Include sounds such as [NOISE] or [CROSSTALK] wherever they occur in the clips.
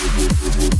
¡Vamos, vamos!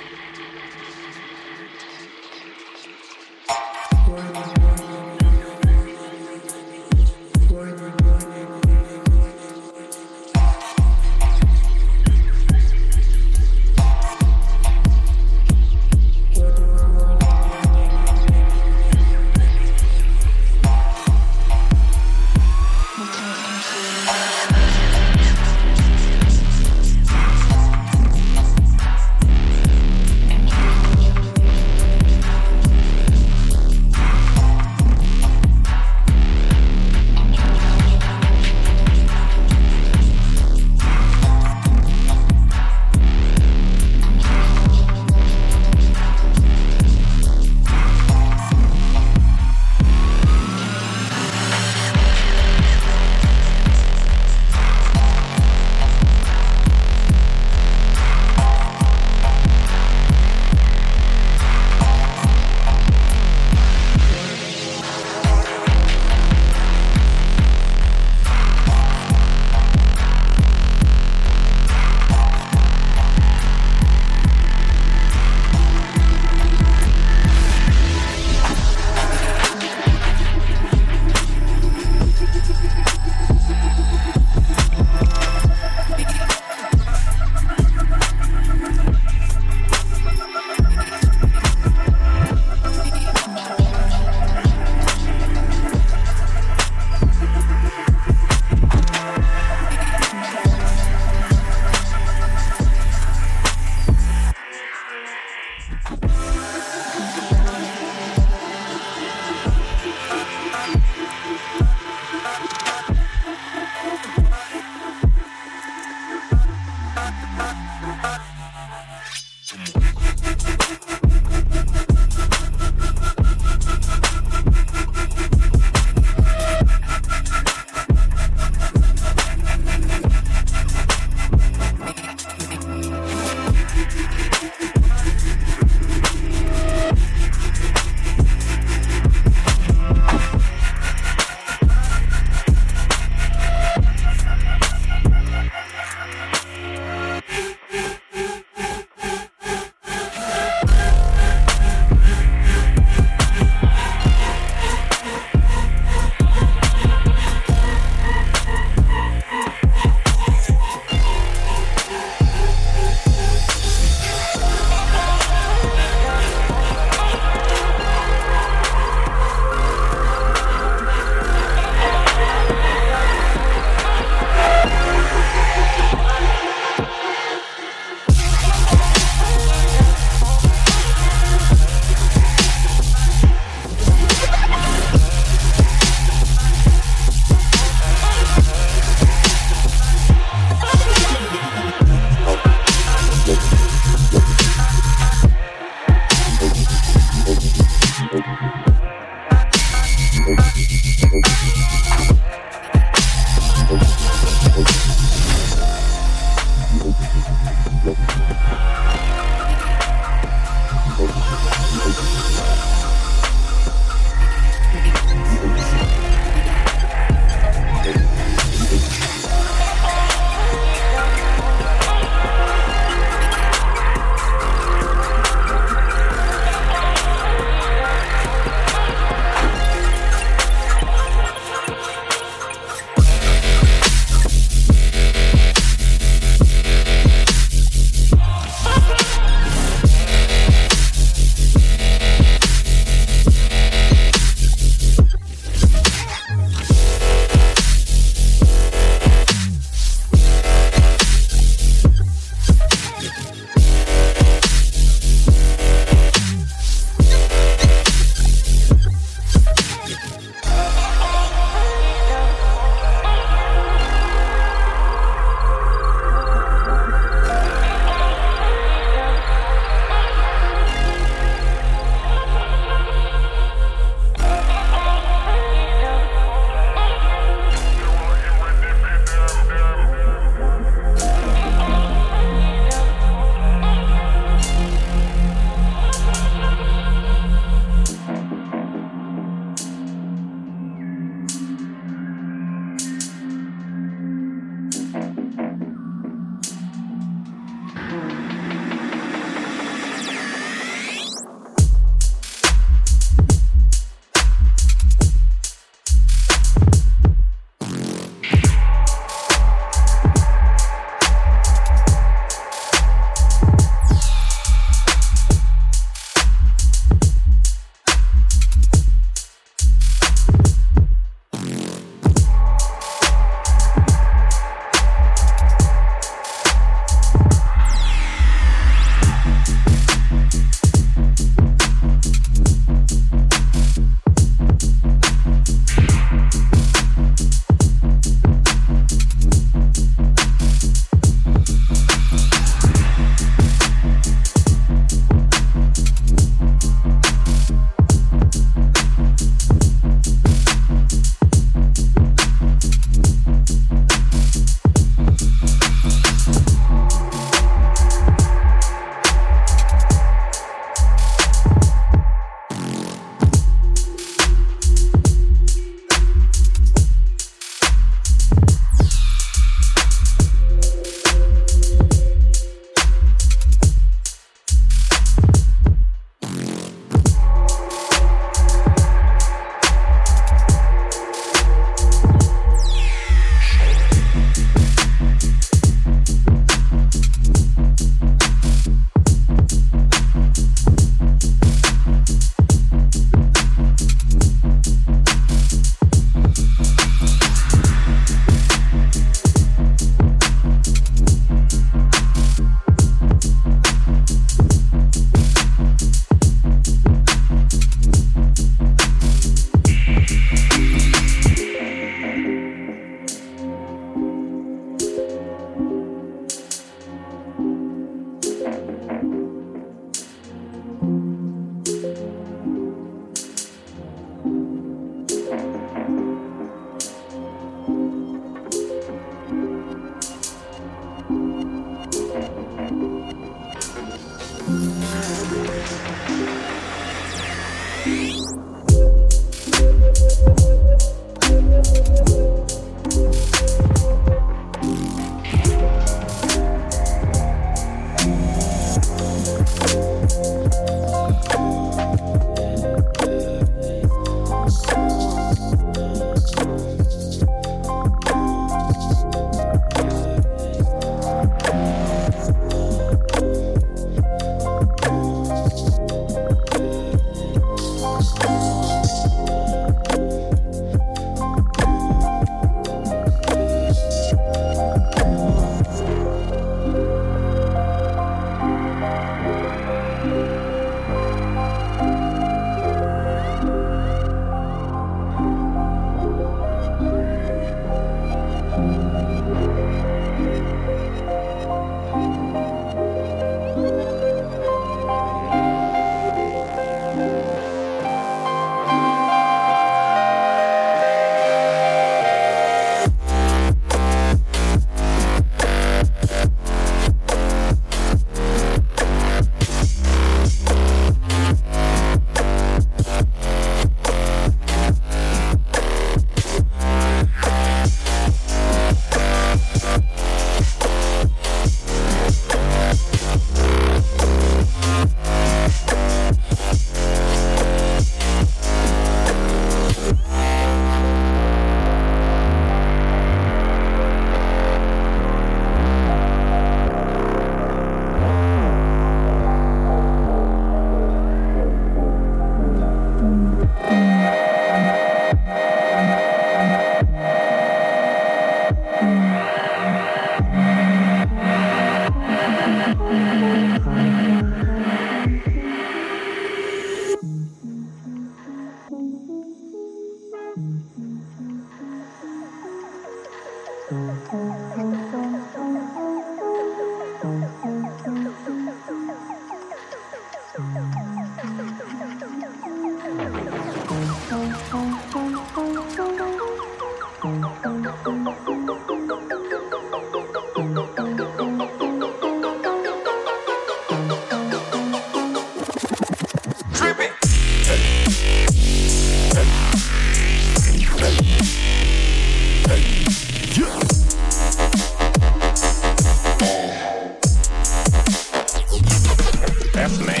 man.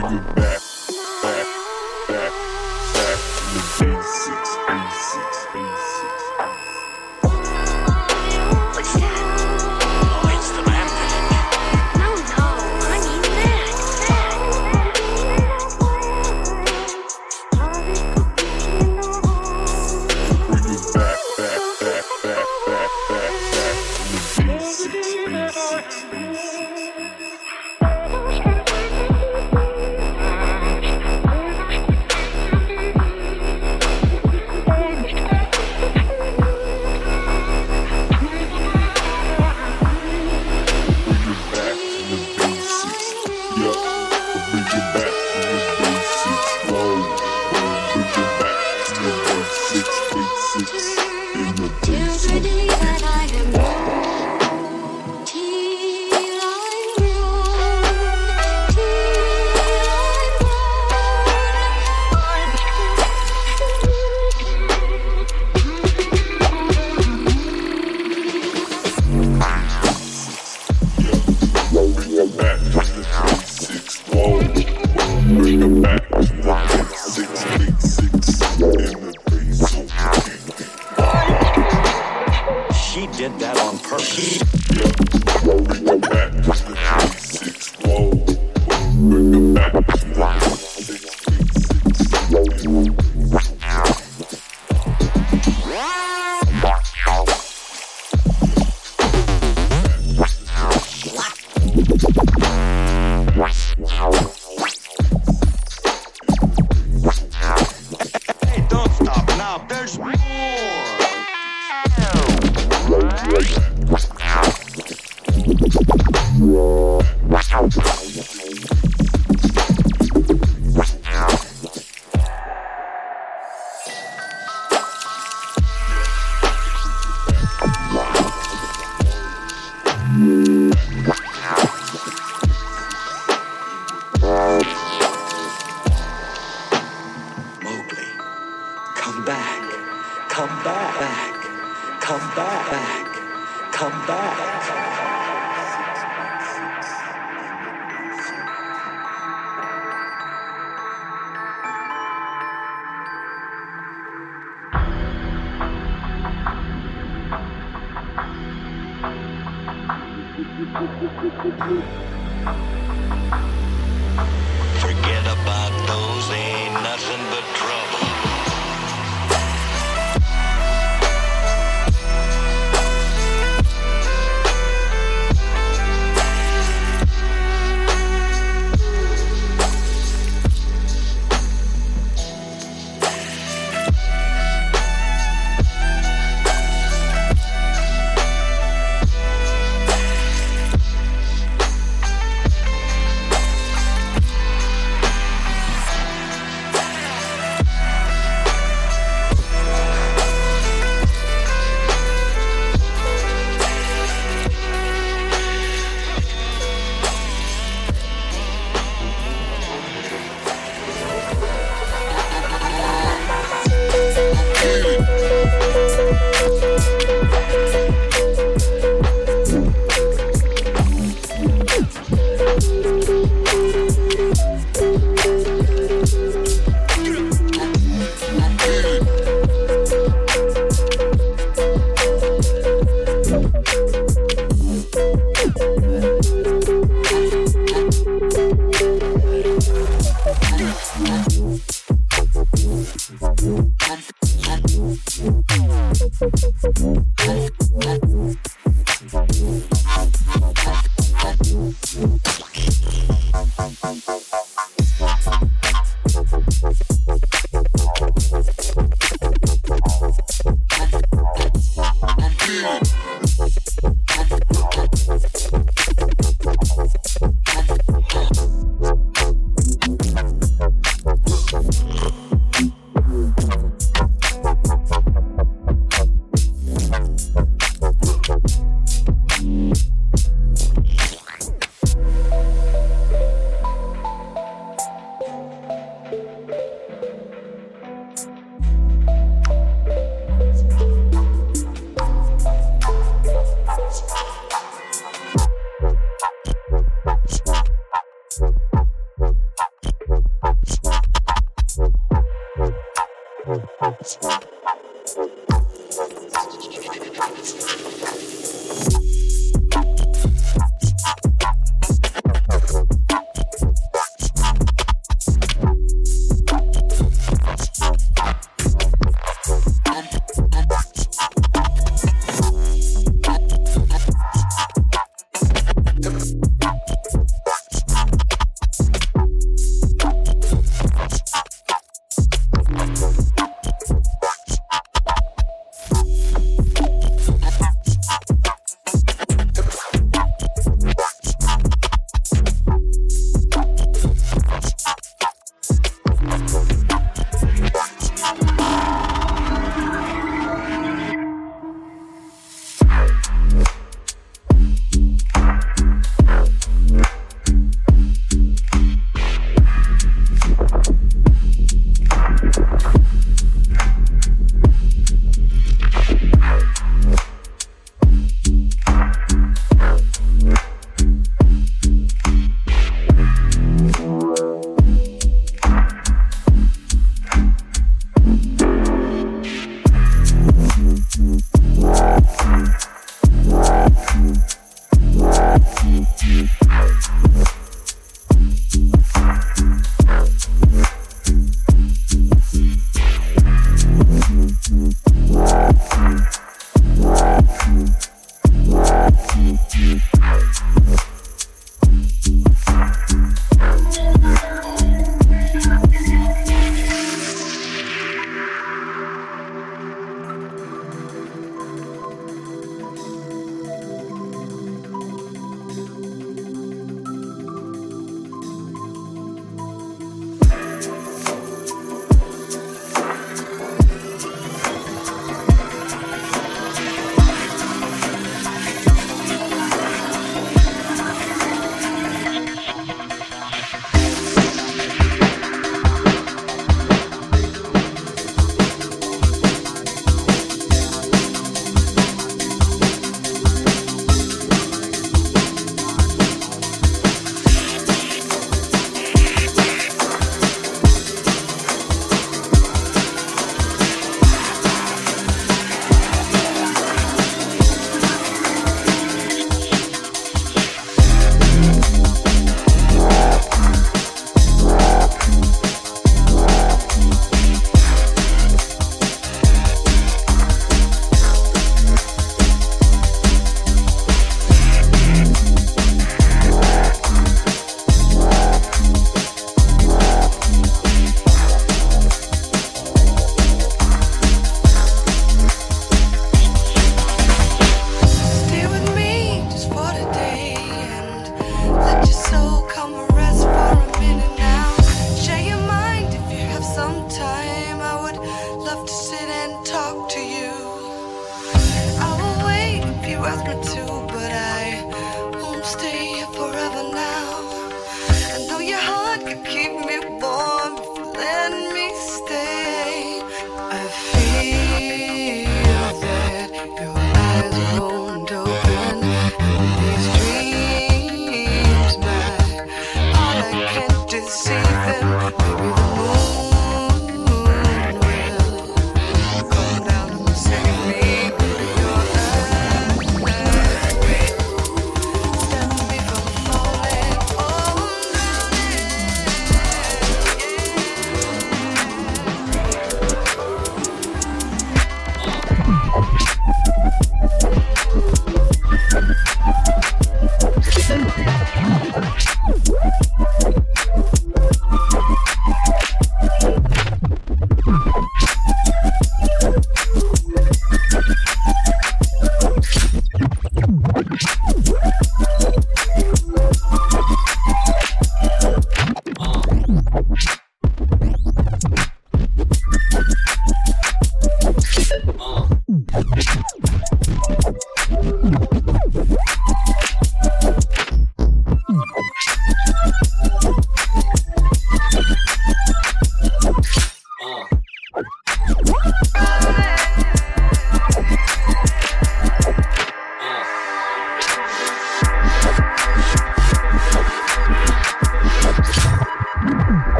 bring it. come back. [LAUGHS]